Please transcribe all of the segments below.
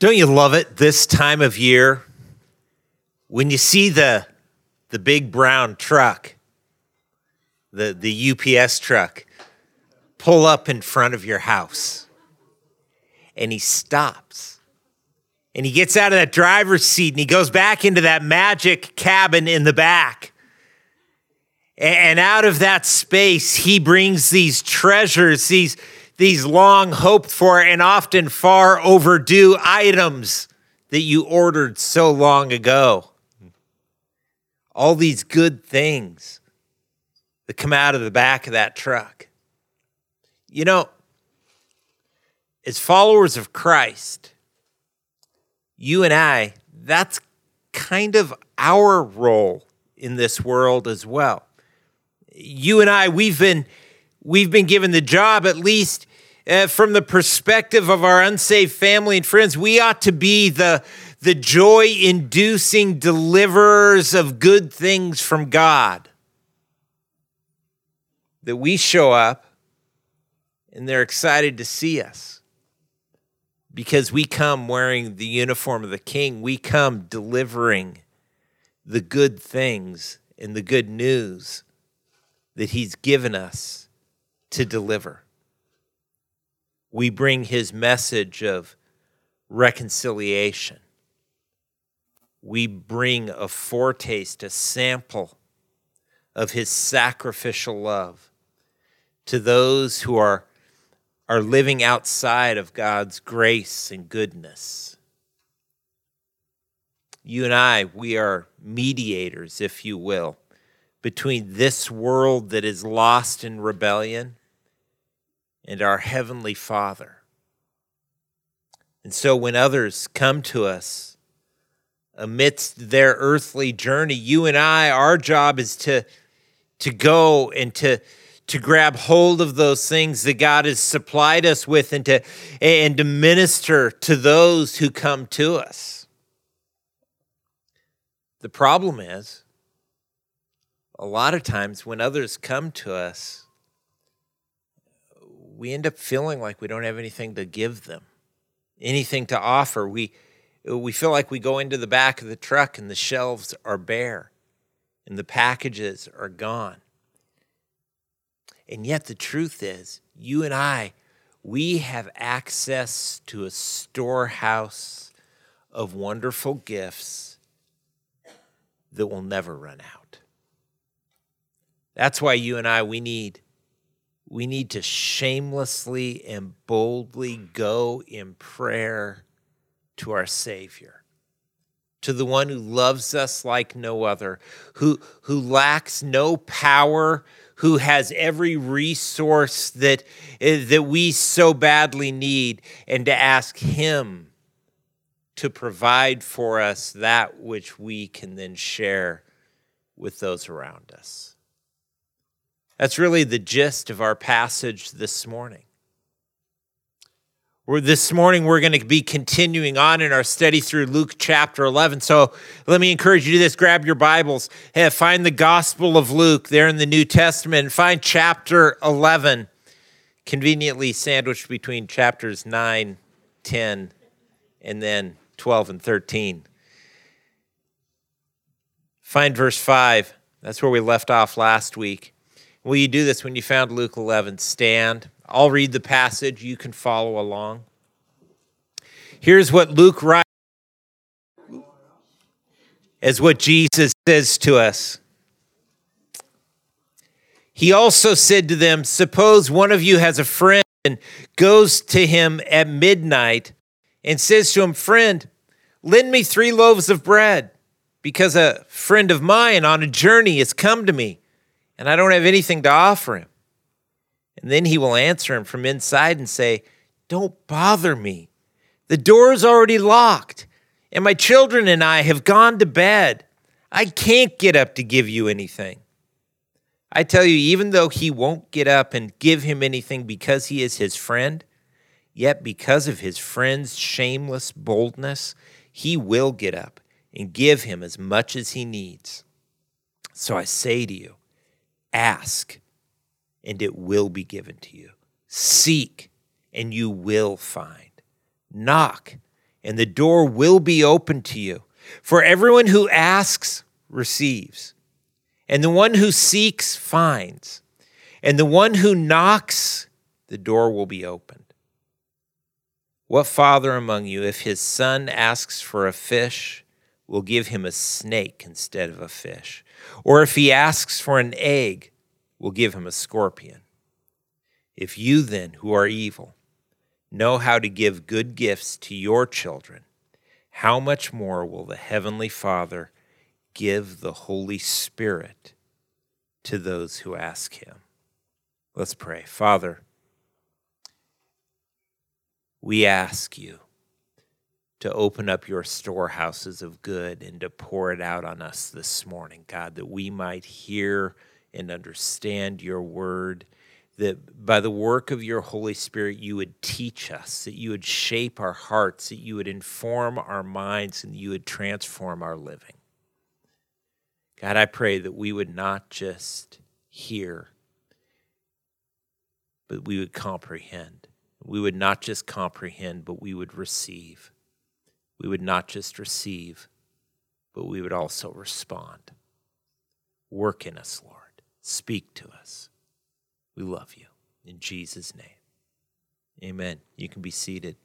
Don't you love it this time of year when you see the the big brown truck, the the UPS truck pull up in front of your house. And he stops. And he gets out of that driver's seat and he goes back into that magic cabin in the back. And out of that space, he brings these treasures, these these long hoped for and often far overdue items that you ordered so long ago. All these good things that come out of the back of that truck. You know, as followers of Christ, you and I, that's kind of our role in this world as well. You and I, we've been we've been given the job at least uh, from the perspective of our unsaved family and friends, we ought to be the, the joy inducing deliverers of good things from God. That we show up and they're excited to see us because we come wearing the uniform of the king. We come delivering the good things and the good news that he's given us to deliver we bring his message of reconciliation. We bring a foretaste, a sample of his sacrificial love to those who are, are living outside of God's grace and goodness. You and I, we are mediators, if you will, between this world that is lost in rebellion and our Heavenly Father. And so when others come to us amidst their earthly journey, you and I, our job is to, to go and to, to grab hold of those things that God has supplied us with and to, and to minister to those who come to us. The problem is, a lot of times when others come to us, we end up feeling like we don't have anything to give them, anything to offer. We, we feel like we go into the back of the truck and the shelves are bare and the packages are gone. And yet, the truth is, you and I, we have access to a storehouse of wonderful gifts that will never run out. That's why you and I, we need we need to shamelessly and boldly go in prayer to our Savior, to the one who loves us like no other, who, who lacks no power, who has every resource that, eh, that we so badly need, and to ask Him to provide for us that which we can then share with those around us. That's really the gist of our passage this morning. We're, this morning, we're going to be continuing on in our study through Luke chapter 11. So let me encourage you to this grab your Bibles, find the Gospel of Luke there in the New Testament, find chapter 11, conveniently sandwiched between chapters 9, 10, and then 12 and 13. Find verse 5. That's where we left off last week. Will you do this when you found Luke 11? Stand. I'll read the passage. You can follow along. Here's what Luke writes as what Jesus says to us. He also said to them, Suppose one of you has a friend and goes to him at midnight and says to him, Friend, lend me three loaves of bread, because a friend of mine on a journey has come to me and I don't have anything to offer him. And then he will answer him from inside and say, Don't bother me. The door is already locked, and my children and I have gone to bed. I can't get up to give you anything. I tell you, even though he won't get up and give him anything because he is his friend, yet because of his friend's shameless boldness, he will get up and give him as much as he needs. So I say to you, Ask, and it will be given to you. Seek, and you will find. Knock, and the door will be open to you. For everyone who asks receives, and the one who seeks finds, and the one who knocks, the door will be opened. What father among you, if his son asks for a fish, will give him a snake instead of a fish? Or if he asks for an egg, will give him a scorpion? If you then, who are evil, know how to give good gifts to your children, how much more will the Heavenly Father give the Holy Spirit to those who ask Him? Let's pray. Father, we ask you to open up your storehouses of good and to pour it out on us this morning, God, that we might hear and understand your word that by the work of your Holy Spirit, you would teach us, that you would shape our hearts, that you would inform our minds, and you would transform our living. God, I pray that we would not just hear, but we would comprehend. We would not just comprehend, but we would receive. We would not just receive, but we would also respond. Work in us, Lord. Speak to us. We love you. In Jesus' name. Amen. You can be seated.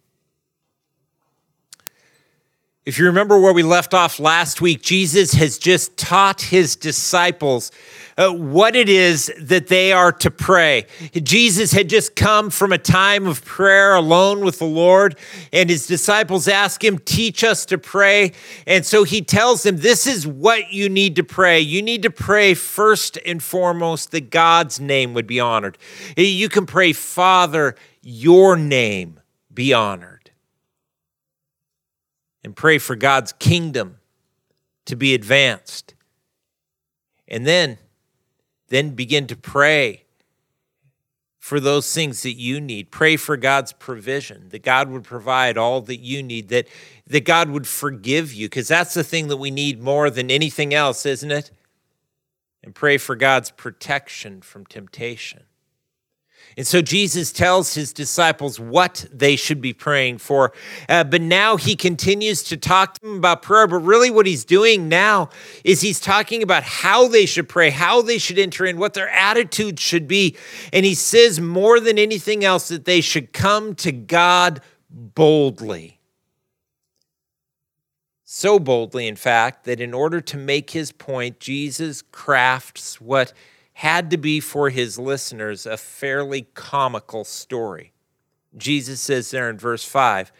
If you remember where we left off last week, Jesus has just taught his disciples uh, what it is that they are to pray. Jesus had just come from a time of prayer alone with the Lord, and his disciples ask him, Teach us to pray. And so he tells them, This is what you need to pray. You need to pray first and foremost that God's name would be honored. You can pray, Father, your name be honored and pray for God's kingdom to be advanced. And then then begin to pray for those things that you need. Pray for God's provision, that God would provide all that you need, that, that God would forgive you, because that's the thing that we need more than anything else, isn't it? And pray for God's protection from temptation. And so Jesus tells his disciples what they should be praying for. Uh, but now he continues to talk to them about prayer. But really, what he's doing now is he's talking about how they should pray, how they should enter in, what their attitude should be. And he says more than anything else that they should come to God boldly. So boldly, in fact, that in order to make his point, Jesus crafts what had to be for his listeners a fairly comical story. Jesus says there in verse 5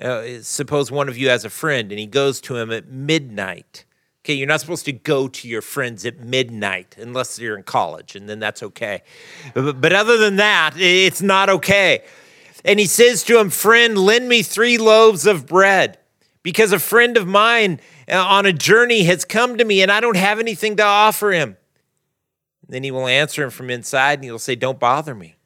uh, suppose one of you has a friend and he goes to him at midnight. Okay, you're not supposed to go to your friends at midnight unless you're in college, and then that's okay. But, other than that, it's not okay. And he says to him, Friend, lend me three loaves of bread because a friend of mine uh, on a journey has come to me and I don't have anything to offer him. Then he will answer him from inside and he'll say, Don't bother me.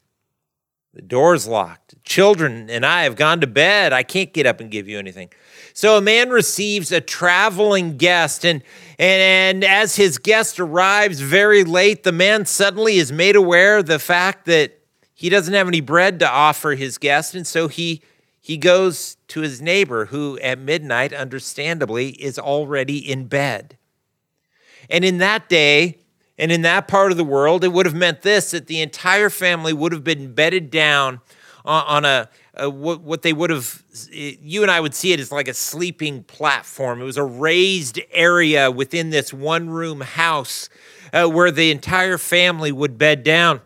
The door's locked. Children and I have gone to bed. I can't get up and give you anything. So a man receives a traveling guest, and, and, and as his guest arrives very late, the man suddenly is made aware of the fact that he doesn't have any bread to offer his guest, and so he he goes to his neighbor who at midnight understandably is already in bed. And in that day, and in that part of the world, it would have meant this that the entire family would have been bedded down on a, a what, what they would have, you and I would see it as like a sleeping platform. It was a raised area within this one room house uh, where the entire family would bed down.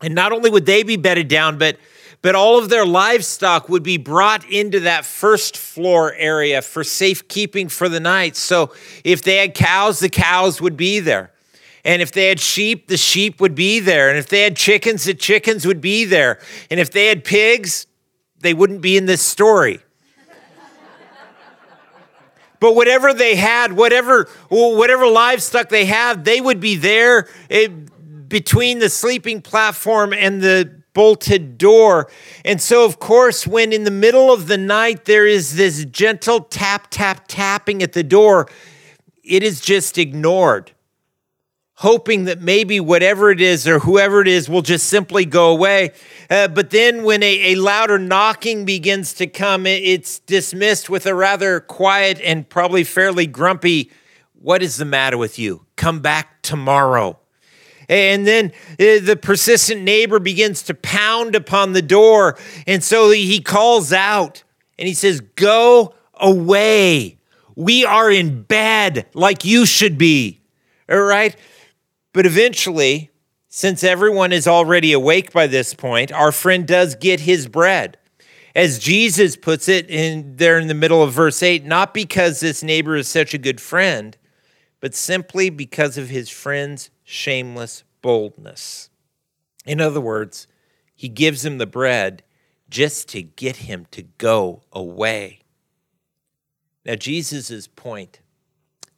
And not only would they be bedded down, but but all of their livestock would be brought into that first floor area for safekeeping for the night. So if they had cows, the cows would be there. And if they had sheep, the sheep would be there. And if they had chickens, the chickens would be there. And if they had pigs, they wouldn't be in this story. but whatever they had, whatever whatever livestock they had, they would be there eh, between the sleeping platform and the bolted door. And so, of course, when in the middle of the night there is this gentle tap, tap, tapping at the door, it is just ignored. Hoping that maybe whatever it is or whoever it is will just simply go away. Uh, but then when a, a, louder knocking begins to come, it's dismissed with a rather quiet and probably fairly grumpy, What is the matter with you? Come back tomorrow. And then uh, the persistent neighbor begins to pound upon the door. And so he calls out and he says, Go away. We are in bed like you should be. All right. But eventually, since everyone is already awake by this point, our friend does get his bread. As Jesus puts it in there in the middle of verse 8, not because this neighbor is such a good friend, but simply because of his friend's shameless boldness. In other words, he gives him the bread just to get him to go away. Now, Jesus' point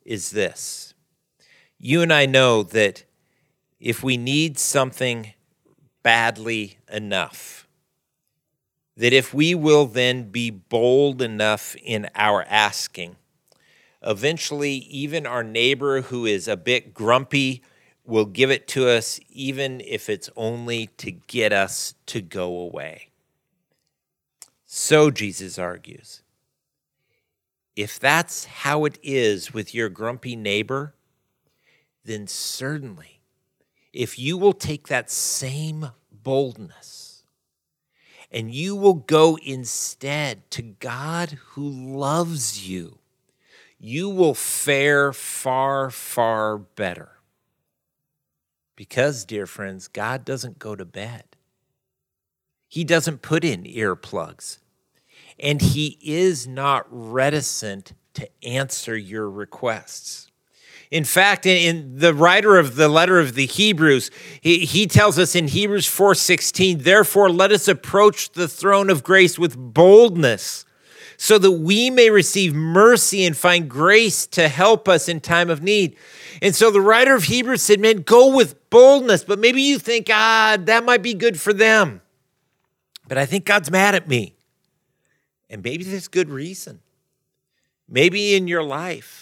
is this you and I know that if we need something badly enough, that if we will then be bold enough in our asking, eventually even our neighbor who is a bit grumpy will give it to us, even if it's only to get us to go away. So, Jesus argues, if that's how it is with your grumpy neighbor, then certainly if you will take that same boldness and you will go instead to God who loves you, you will fare far, far better. Because, dear friends, God doesn't go to bed. He doesn't put in earplugs. And He is not reticent to answer your requests. In fact, in, in, the writer of the letter of the Hebrews, he, he tells us in Hebrews 4:16, therefore let us approach the throne of grace with boldness, so that we may receive mercy and find grace to help us in time of need. And so the writer of Hebrews said, Man, go with boldness, but maybe you think, ah, that might be good for them. But I think God's mad at me. And maybe there's good reason. Maybe in your life,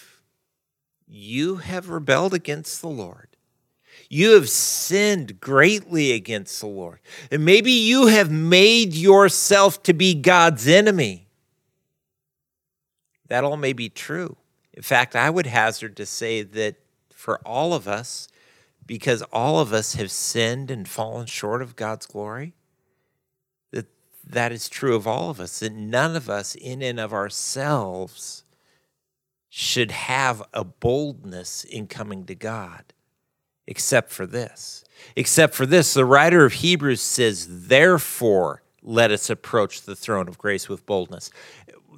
you have rebelled against the Lord. You have sinned greatly against the Lord. And maybe you have made yourself to be God's enemy. That all may be true. In fact, I would hazard to say that for all of us, because all of us have sinned and fallen short of God's glory, that that is true of all of us, that none of us in and of ourselves should have a boldness in coming to God, except for this. Except for this, the writer of Hebrews says, Therefore, let us approach the throne of grace with boldness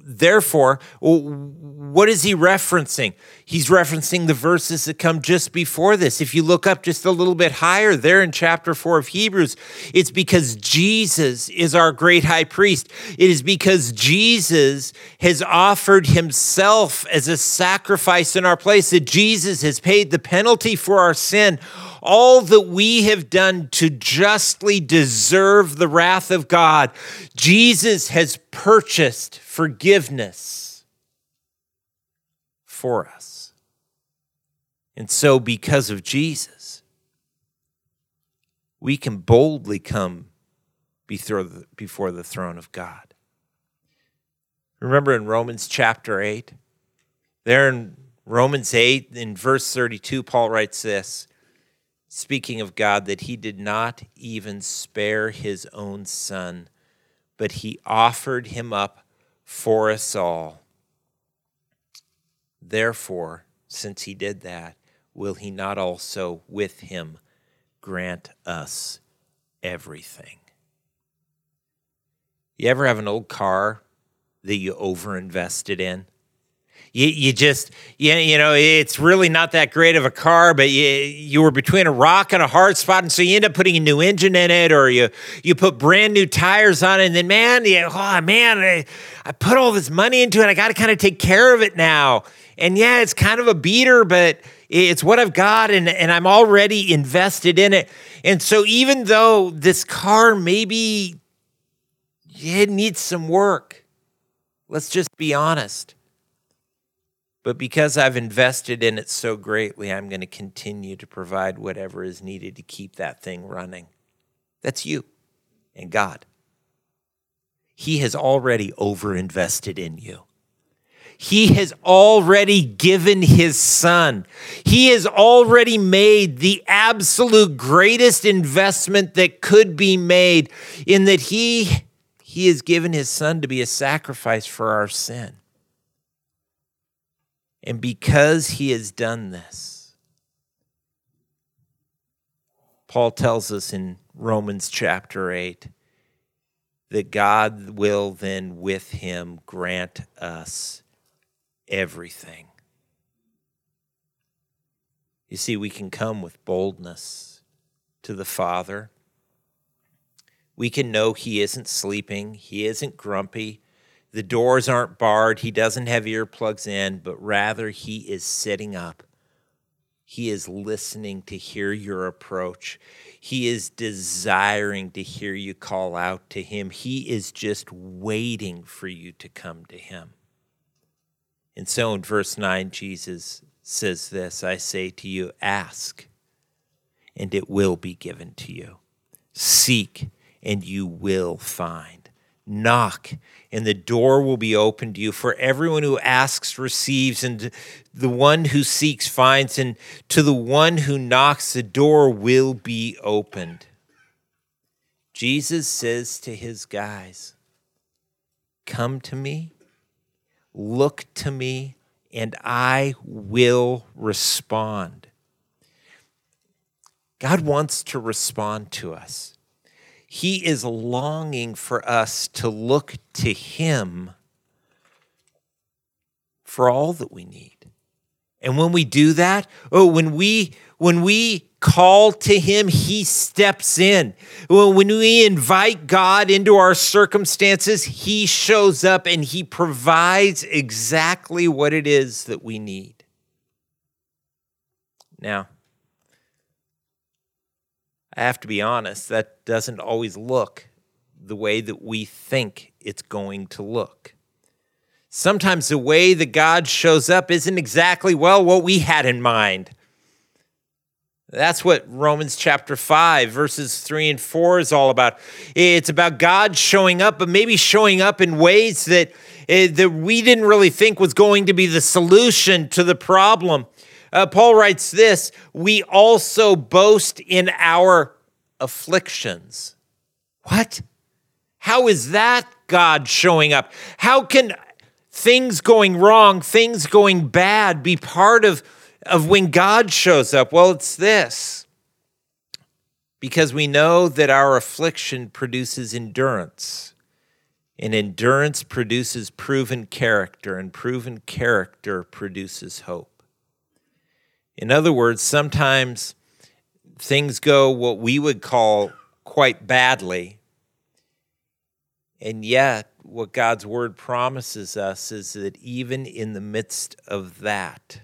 therefore, what is he referencing? He's referencing the verses that come just before this. If you look up just a little bit higher there in chapter 4 of Hebrews, it's because Jesus is our great high priest. It is because Jesus has offered himself as a sacrifice in our place, that Jesus has paid the penalty for our sin all that we have done to justly deserve the wrath of God, Jesus has purchased forgiveness for us. And so, because of Jesus, we can boldly come before the, throne of God. Remember in Romans chapter 8? There in Romans 8, in verse 32, Paul writes this speaking of God, that he did not even spare his own son, but he offered him up for us all. Therefore, since he did that, will he not also with him grant us everything? You ever have an old car that you overinvested in? You, you just you, you know it's really not that great of a car but you you were between a rock and a hard spot and so you end up putting a new engine in it or you you put brand new tires on it and then man you, oh man I, I put all this money into it I got to kind of take care of it now. And yeah it's kind of a beater but it's what I've got and, and I'm already invested in it. And so even though this car maybe it needs some work let's just be honest But because I've invested in it so greatly, I'm going to continue to provide whatever is needed to keep that thing running. That's you and God. He has already overinvested in you. He has already given his son. He has already made the absolute greatest investment that could be made in that he, he has given his son to be a sacrifice for our sin. And because he has done this, Paul tells us in Romans chapter 8 that God will then with him grant us everything. You see, we can come with boldness to the Father. We can know He isn't sleeping, He isn't grumpy. The doors aren't barred, He doesn't have earplugs in, but rather He is sitting up. He is listening to hear your approach. He is desiring to hear you call out to Him. He is just waiting for you to come to Him. And so in verse 9, Jesus says this I say to you, ask, and it will be given to you. Seek, and you will find. Knock, and the door will be opened to you. For everyone who asks receives, and the one who seeks finds, and to the one who knocks, the door will be opened. Jesus says to his guys, Come to me Look to me, and I will respond. God wants to respond to us. He is longing for us to look to Him for all that we need. And when we do that, oh, when we when we call to him, he steps in. When we invite God into our circumstances, he shows up and he provides exactly what it is that we need. Now, I have to be honest, that doesn't always look the way that we think it's going to look. Sometimes the way that God shows up isn't exactly, well, what we had in mind. That's what Romans chapter 5, verses 3 and 4 is all about. It's about God showing up, but maybe showing up in ways that, uh, that we didn't really think was going to be the solution to the problem. Uh, Paul writes this We also boast in our afflictions. What? How is that God showing up? How can things going wrong, things going bad be part of? of when God shows up? Well, it's this because we know that our affliction produces endurance, and endurance produces proven character, and proven character produces hope. In other words, sometimes things go what we would call quite badly, and yet what God's word promises us is that even in the midst of that,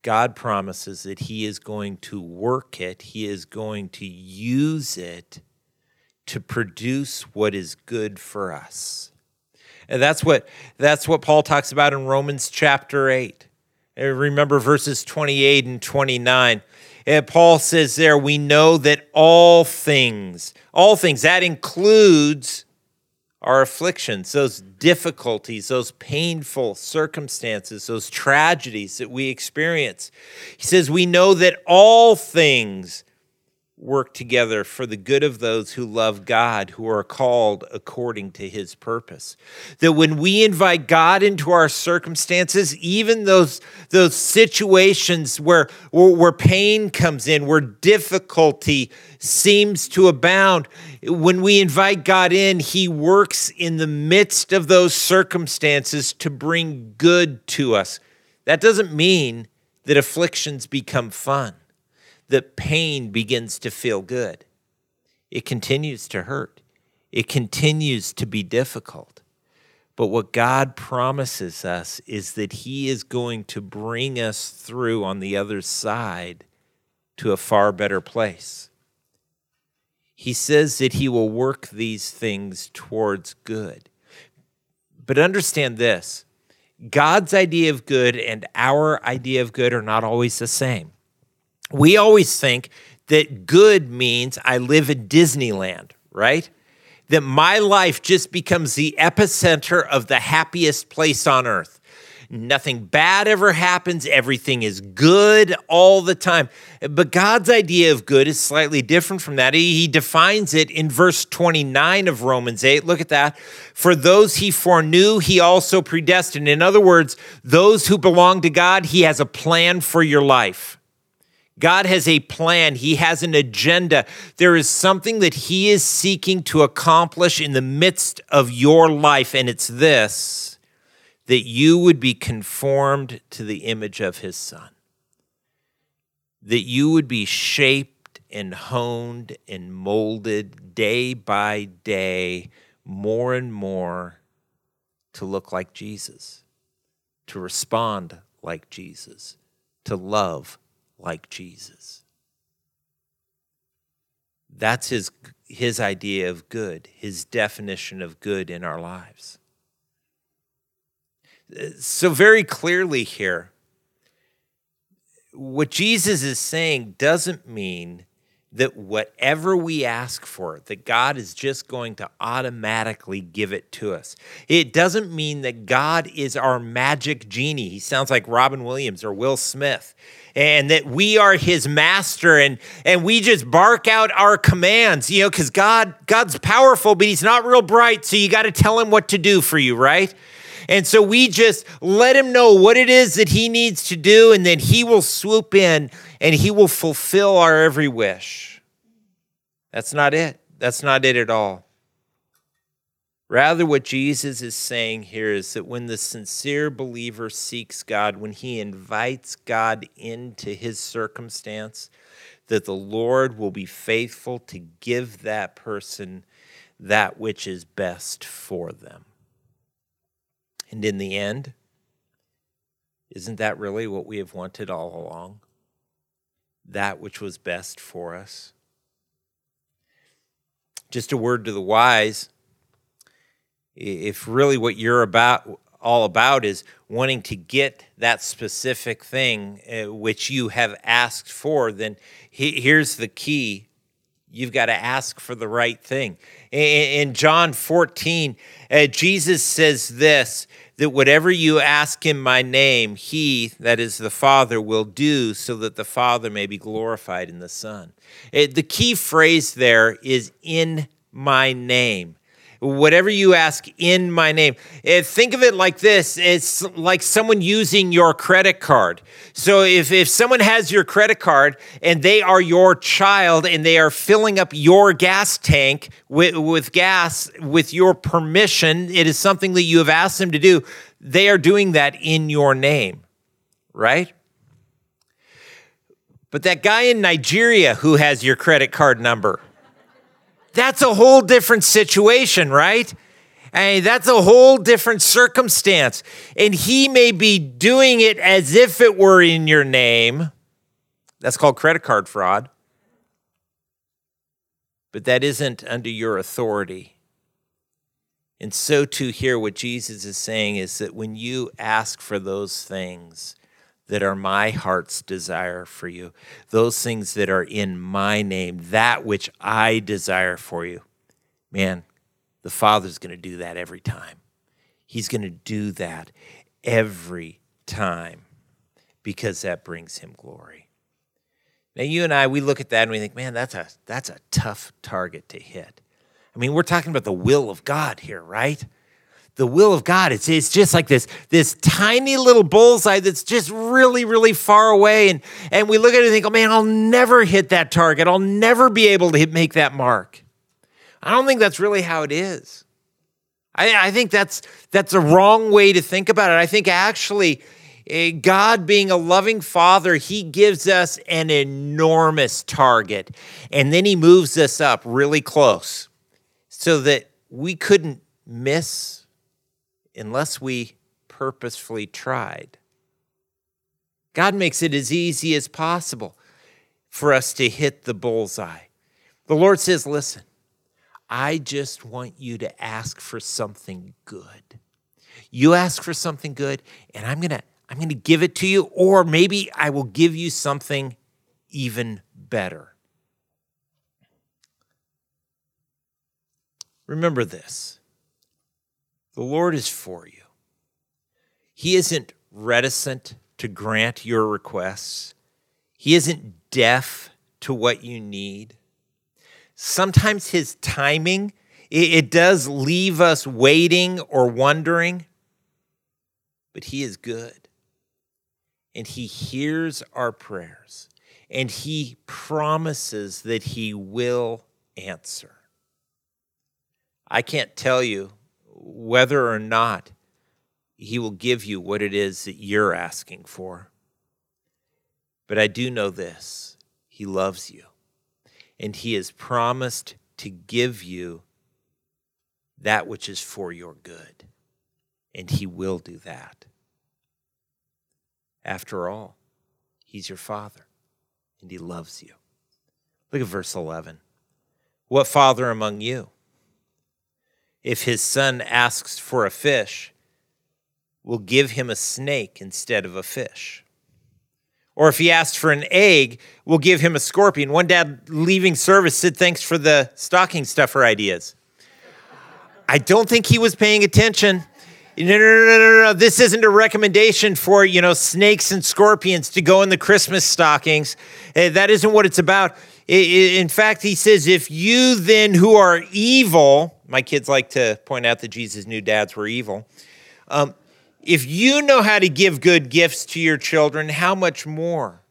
God promises that He is going to work it, He is going to use it to produce what is good for us. And that's what that's what Paul talks about in Romans chapter 8. And remember verses 28 and 29. And Paul says there, we know that all things, all things, that includes our afflictions, those difficulties, those painful circumstances, those tragedies that we experience. He says, We know that all things work together for the good of those who love God, who are called according to his purpose. That when we invite God into our circumstances, even those, those situations where, where, where pain comes in, where difficulty seems to abound, when we invite God in, he works in the midst of those circumstances to bring good to us. That doesn't mean that afflictions become fun that pain begins to feel good. It continues to hurt, it continues to be difficult. But what God promises us is that He is going to bring us through on the other side to a far better place. He says that He will work these things towards good. But understand this God's idea of good and our idea of good are not always the same. We always think that good means I live in Disneyland, right? That my life just becomes the epicenter of the happiest place on earth. Nothing bad ever happens. Everything is good all the time. But God's idea of good is slightly different from that. He defines it in verse 29 of Romans 8. Look at that. For those he foreknew, he also predestined. In other words, those who belong to God, he has a plan for your life. God has a plan. He has an agenda. There is something that He is seeking to accomplish in the midst of your life, and it's this that you would be conformed to the image of his son, that you would be shaped and honed and molded day by day more and more to look like Jesus, to respond like Jesus, to love like Jesus. That's his, his idea of good, his definition of good in our lives. So, very clearly here, what Jesus is saying doesn't mean that whatever we ask for, that God is just going to automatically give it to us. It doesn't mean that God is our magic genie. He sounds like Robin Williams or Will Smith. And that we are his master and and we just bark out our commands, you know, because God God's powerful, but he's not real bright, so you got to tell him what to do for you, right? And so we just let him know what it is that he needs to do, and then he will swoop in and he will fulfill our every wish. That's not it. That's not it at all. Rather, what Jesus is saying here is that when the sincere believer seeks God, when he invites God into his circumstance, that the Lord will be faithful to give that person that which is best for them. And in the end, isn't that really what we have wanted all along? That which was best for us. Just a word to the wise. If really what you're about all about is wanting to get that specific thing uh, which you have asked for, then he, here's the key you've got to ask for the right thing. In, in John 14, uh, Jesus says this that whatever you ask in my name, he, that is the Father, will do so that the Father may be glorified in the Son. It, the key phrase there is in my name whatever you ask in my name. Eh, think of it like this it's like someone using your credit card. So if, if someone has your credit card and they are your child and they are filling up your gas tank with, with gas with your permission, it is something that you have asked them to do. They are doing that in your name, right? But that guy in Nigeria who has your credit card number, that's a whole different situation, right? And that's a whole different circumstance. And he may be doing it as if it were in your name. That's called credit card fraud. But that isn't under your authority. And so, to hear what Jesus is saying is that when you ask for those things, that are my heart's desire for you, those things that are in my name, that which I desire for you. Man, the Father's going to do that every time. He's going to do that every time because that brings him glory. Now you and I we look at that and we think, man, that's a that's a tough target to hit. I mean, we're talking about the will of God here, right? The will of God. It's, it's just like this, this tiny little bullseye that's just really, really far away. And, and we look at it and think, oh man, I'll never hit that target. I'll never be able to hit, make that mark. I don't think that's really how it is. I, I think that's, that's a wrong way to think about it. I think actually, eh, God being a loving father, he gives us an enormous target. And then he moves us up really close so that we couldn't miss unless we purposefully tried. God makes it as easy as possible for us to hit the bullseye. The Lord says, Listen, I just want you to ask for something good. You ask for something good, and I'm going to I'm going to give it to you, or maybe I will give you something even better. Remember this the Lord is for you. He isn't reticent to grant your requests, He isn't deaf to what you need. Sometimes His timing, it, does leave us waiting or wondering, but He is good. And He hears our prayers, and He promises that He will answer. I can't tell you whether or not He will give you what it is that you're asking for. But I do know this He loves you, and He has promised to give you that which is for your good, and He will do that. After all, He's your Father, and He loves you. Look at verse 11. What father among you? If his son asks for a fish, will give him a snake instead of a fish. Or if he asks for an egg, we'll give him a scorpion. One dad leaving service said, Thanks for the stocking stuffer ideas. I don't think he was paying attention. No, no, no, no, no. This isn't a recommendation for, you know, snakes and scorpions to go in the Christmas stockings. Eh, that isn't what it's about. In fact, he says, if you then who are evil, my kids like to point out that Jesus knew dads were evil. Um, if you know how to give good gifts to your children, how much more?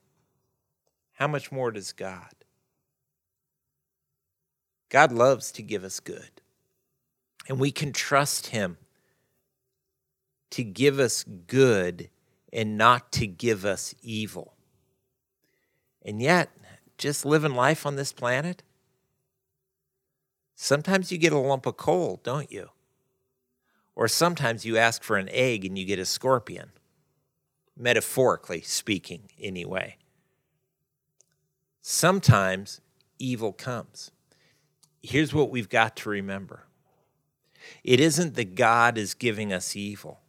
How much more does God? God loves to give us good. And we can trust Him to give us good and not to give us evil. And yet, just living life on this planet, sometimes you get a lump of coal, don't you? Or sometimes you ask for an egg and you get a scorpion, metaphorically speaking, anyway. Sometimes evil comes. Here's what we've got to remember it isn't that God is giving us evil,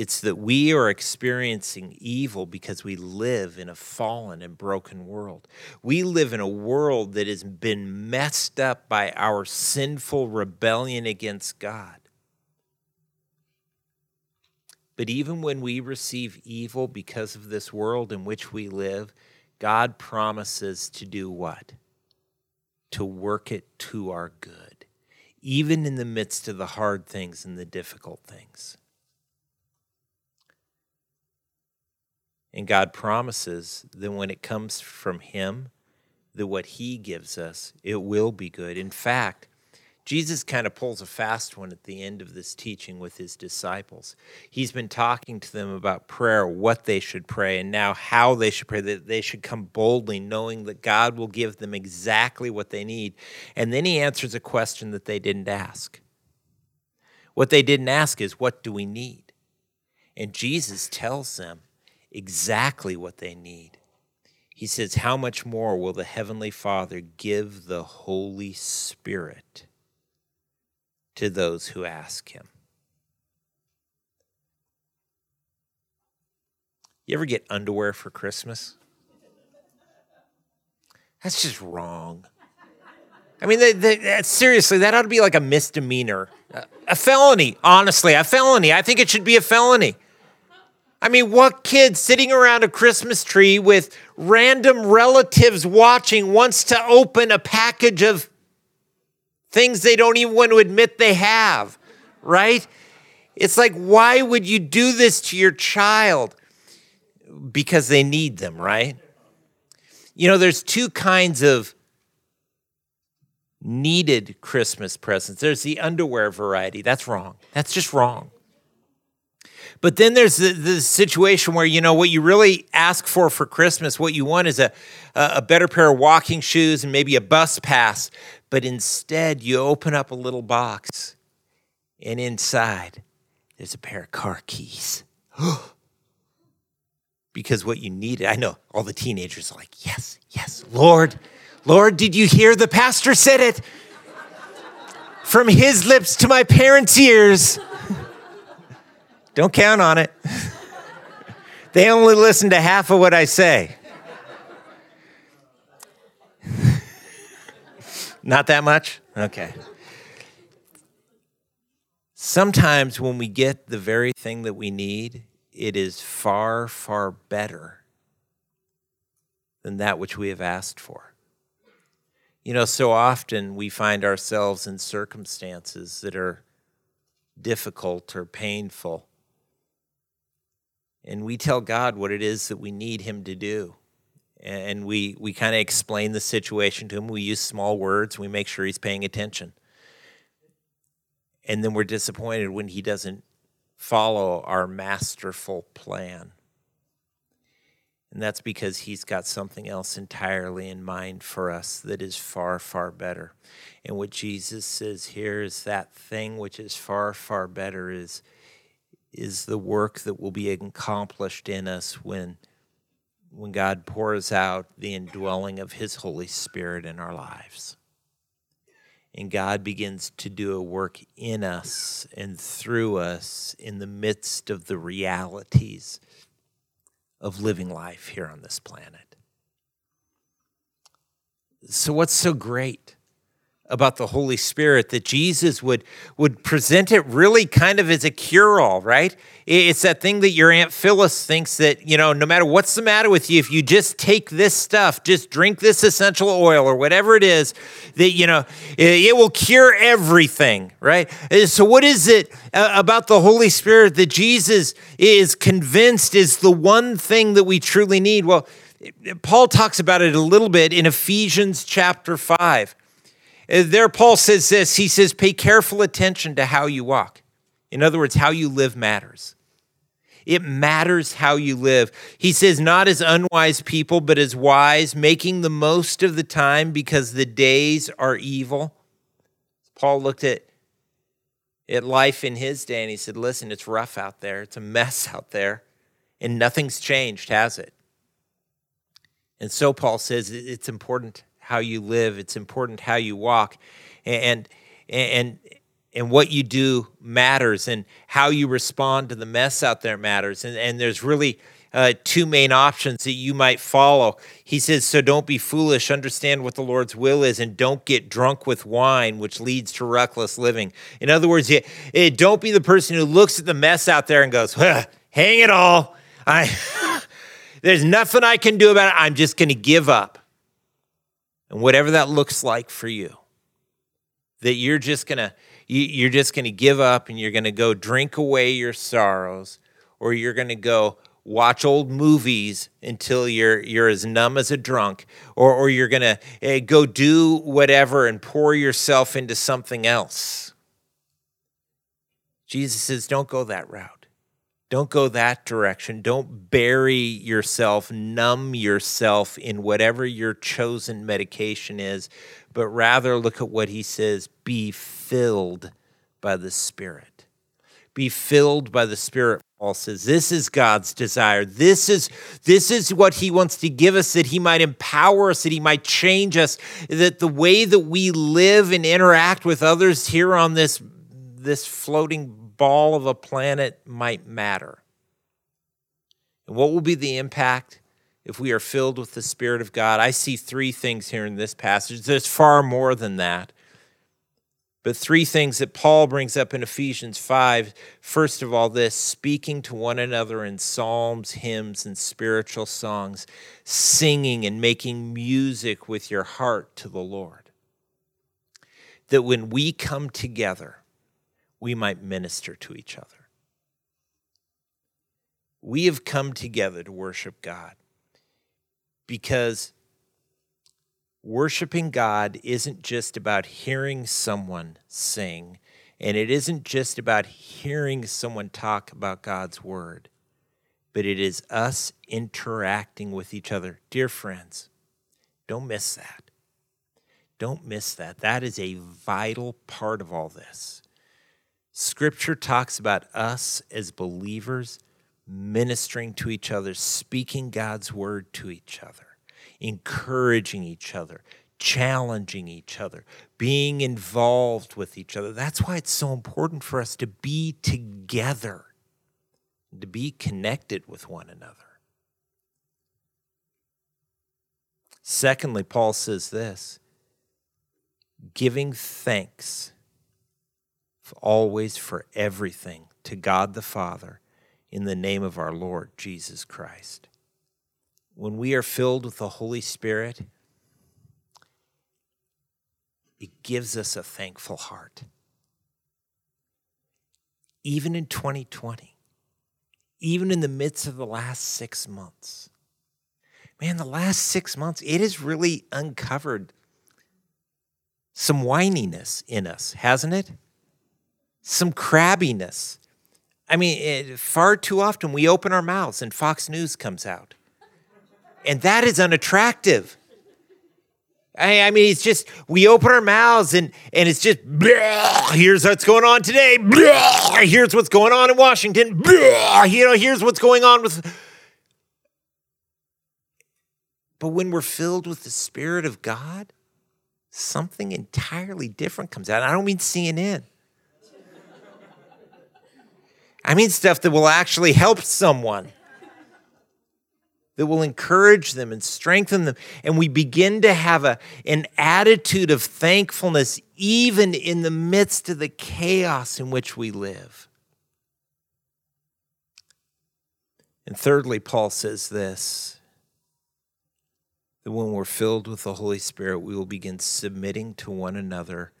it's that we are experiencing evil because we live in a fallen and broken world. We live in a world that has been messed up by our sinful rebellion against God. But even when we receive evil because of this world in which we live, God promises to do what? To work it to our good, even in the midst of the hard things and the difficult things. And God promises that when it comes from Him, that what He gives us, it will be good. In fact, Jesus kind of pulls a fast one at the end of this teaching with his disciples. He's been talking to them about prayer, what they should pray, and now how they should pray, that they should come boldly, knowing that God will give them exactly what they need. And then he answers a question that they didn't ask. What they didn't ask is, What do we need? And Jesus tells them, exactly what they need. He says, How much more will the Heavenly Father give the Holy Spirit to those who ask Him? You ever get underwear for Christmas? That's just wrong. I mean, they, they, seriously, that ought to be like a misdemeanor, a felony, honestly, a felony. I think it should be a felony. I mean, what kid sitting around a Christmas tree with random relatives watching wants to open a package of things they don't even want to admit they have, right? It's like, why would you do this to your child? Because they need them, right? You know, there's two kinds of needed Christmas presents. There's the underwear variety. That's wrong. That's just wrong. But then there's the, the, situation where, you know, what you really ask for for Christmas, what you want is a, a better pair of walking shoes and maybe a bus pass. But instead, you open up a little box, and inside, there's a pair of car keys. because what you needed, I know all the teenagers are like, yes, yes, Lord, Lord, did you hear the pastor said it? From his lips to my parents' ears. Don't count on it. they only listen to half of what I say. Not that much? Okay. Sometimes when we get the very thing that we need, it is far, far better than that which we have asked for. You know, so often we find ourselves in circumstances that are difficult or painful. And we tell God what it is that we need Him to do. And we, we kind of explain the situation to Him. We use small words, we make sure He's paying attention. And then we're disappointed when He doesn't follow our masterful plan. And that's because he's got something else entirely in mind for us that is far, far better. And what Jesus says here is that thing which is far, far better is, is the work that will be accomplished in us when, when God pours out the indwelling of his Holy Spirit in our lives. And God begins to do a work in us and through us in the midst of the realities of living life here on this planet. So, what's so great about the Holy Spirit that Jesus would, would present it really kind of as a cure all, right? It's that thing that your Aunt Phyllis thinks that, you know, no matter what's the matter with you, if you just take this stuff, just drink this essential oil or whatever it is, that, you know, it will cure everything, right? So, what is it uh, about the Holy Spirit that Jesus is convinced is the one thing that we truly need? Well, Paul talks about it a little bit in Ephesians chapter 5. Uh, there, Paul says this he says, pay careful attention to how you walk. In other words, how you live matters. It matters how you live. He says, not as unwise people, but as wise, making the most of the time because the days are evil. Paul looked at, at life in his day and he said, listen, it's rough out there, it's a mess out there, and nothing's changed, has it? And so Paul says it's important how you live. It's important how you walk, and and and what you do matters, and how you respond to the mess out there matters. And and there's really uh, two main options that you might follow. He says, So don't be foolish, understand what the Lord's will is, and don't get drunk with wine, which leads to reckless living. In other words, you, eh, don't be the person who looks at the mess out there and goes, Hang it all. I, there's nothing I can do about it. I'm just going to give up and whatever that looks like for you that you're just gonna you're just gonna give up and you're gonna go drink away your sorrows or you're gonna go watch old movies until you're you're as numb as a drunk or or you're going to uh, go do whatever and pour yourself into something else. Jesus says don't go that route don't go that direction. Don't bury yourself, numb yourself in whatever your chosen medication is, but rather look at what he says be filled by the Spirit. Be filled by the Spirit. Paul says this is God's desire. This is this is what he wants to give us that he might empower us, that he might change us, that the way that we live and interact with others here on this this floating ball of a planet might matter. And what will be the impact if we are filled with the Spirit of God? I see three things here in this passage. There's far more than that. But three things that Paul brings up in Ephesians 5. First of all, this speaking to one another in psalms, hymns, and spiritual songs, singing and making music with your heart to the Lord. That when we come together, we might minister to each other. We have come together to worship God because worshiping God isn't just about hearing someone sing, and it isn't just about hearing someone talk about God's word, but it is us interacting with each other. Dear friends, don't miss that. Don't miss that. That is a vital part of all this. Scripture talks about us as believers ministering to each other, speaking God's word to each other, encouraging each other, challenging each other, being involved with each other. That's why it's so important for us to be together. to be connected with one another. Secondly, Paul says this giving thanks always for everything to God the Father in the name of our Lord Jesus Christ. When we are filled with the Holy Spirit, it gives us a thankful heart. Even in 2020, even in the midst of the last six months, man, the last six months, it has really uncovered some whininess in us, hasn't it? Some crabbiness. I mean, it, far too often we open our mouths and Fox News comes out. And that is unattractive. I, I mean, it's just we open our mouths and and it's just here's what's going on today. here's what's going on in Washington. you know, here's what's going on with. But when we're filled with the Spirit of God, something entirely different comes out. I don't mean CNN. I mean stuff that will actually help someone that will encourage them and strengthen them. And we begin to have a, an attitude of thankfulness even in the midst of the chaos in which we live. And thirdly, Paul says this that when we're filled with the Holy Spirit, we will begin submitting to one another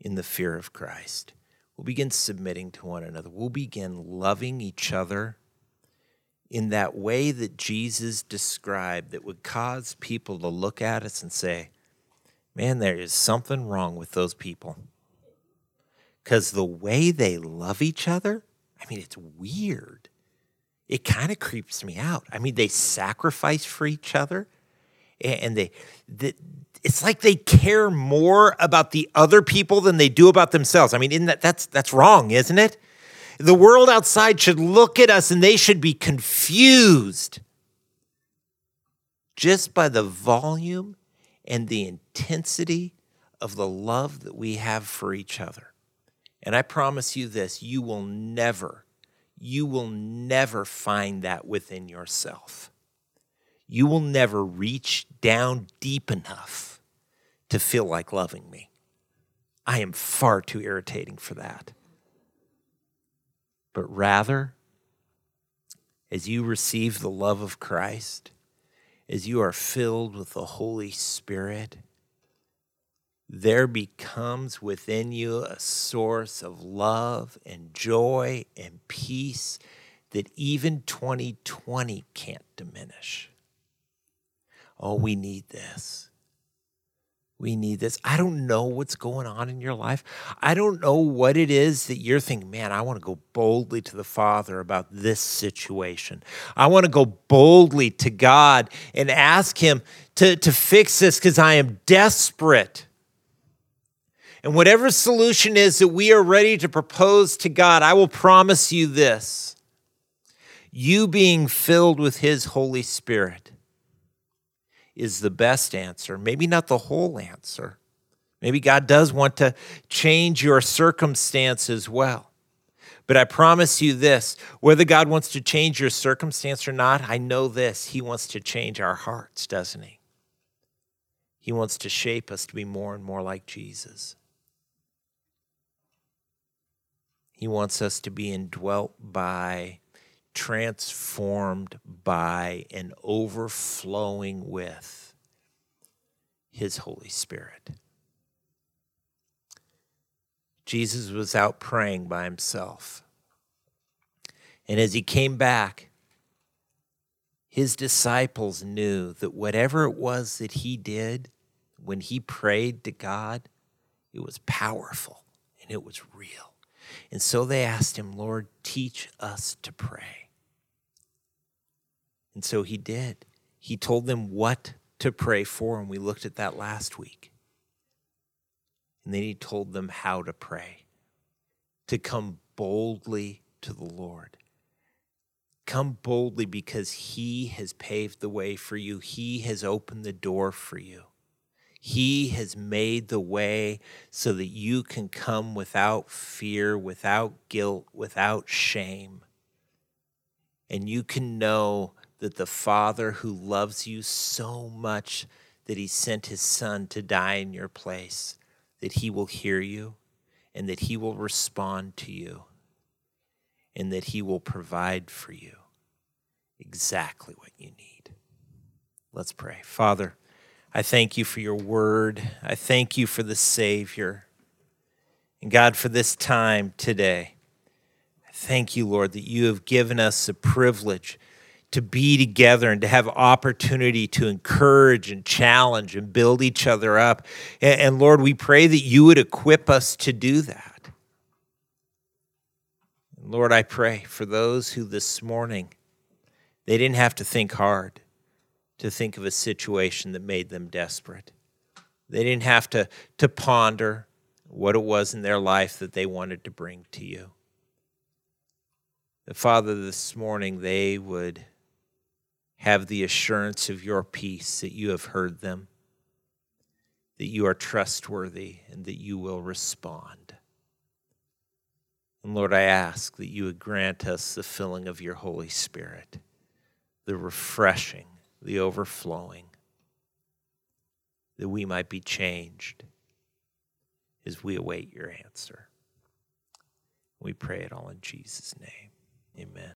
in the fear of Christ. We'll begin submitting to one another. We'll begin loving each other in that way that Jesus described that would cause people to look at us and say, man, there is something wrong with those people. Because the way they love each other, I mean, it's weird. It kind of creeps me out. I mean, they sacrifice for each other and they, they, it's like they care more about the other people than they do about themselves. I mean, in that that's that's wrong, isn't it? The world outside should look at us and they should be confused just by the volume and the intensity of the love that we have for each other. And I promise you this you will never, you will never find that within yourself. You will never reach down deep enough to feel like loving me. I am far too irritating for that but rather, as you receive the love of Christ, as you are filled with the Holy Spirit, there becomes within you a source of love and joy and peace that even 2020 can't diminish. Oh, we need this. We need this. I don't know what's going on in your life. I don't know what it is that you're thinking, man, I want to go boldly to the Father about this situation. I want to go boldly to God and ask Him to, to fix this because I am desperate. And whatever solution is that we are ready to propose to God, I will promise you this you being filled with His Holy Spirit is the best answer, maybe not the whole answer. Maybe God does want to change your circumstance as well. But I promise you this whether God wants to change your circumstance or not, I know this. He wants to change our hearts, doesn't He? He wants to shape us to be more and more like Jesus. He wants us to be indwelt by transformed by and overflowing with His Holy Spirit. Jesus was out praying by himself. And as he came back, his disciples knew that whatever it was that he did when he prayed to God, it was powerful and it was real. And so they asked him, Lord, teach us to pray. And so he did. He told them what to pray for, and we looked at that last week. And then he told them how to pray to come boldly to the Lord. Come boldly because he has paved the way for you, he has opened the door for you. He has made the way so that you can come without fear, without guilt, without shame and you can know that the Father who loves you so much that he sent his Son to die in your place, that he will hear you and that he will respond to you and that he will provide for you exactly what you need. Let's pray. Father, I thank you for your word. I thank you for the Savior. And God, for this time today, I thank you, Lord, that you have given us the privilege to be together and to have opportunity to encourage and challenge and build each other up. And, and, Lord, we pray that you would equip us to do that. Lord, I pray for those who this morning they didn't have to think hard to think of a situation that made them desperate. They didn't have to, to ponder what it was in their life that they wanted to bring to you. The Father, this morning, they would have the assurance of your peace that you have heard them, that you are trustworthy, and that you will respond. And Lord, I ask that you would grant us the filling of your Holy Spirit, the refreshing, the overflowing, that we might be changed as we await your answer. We pray it all in Jesus' name. Amen.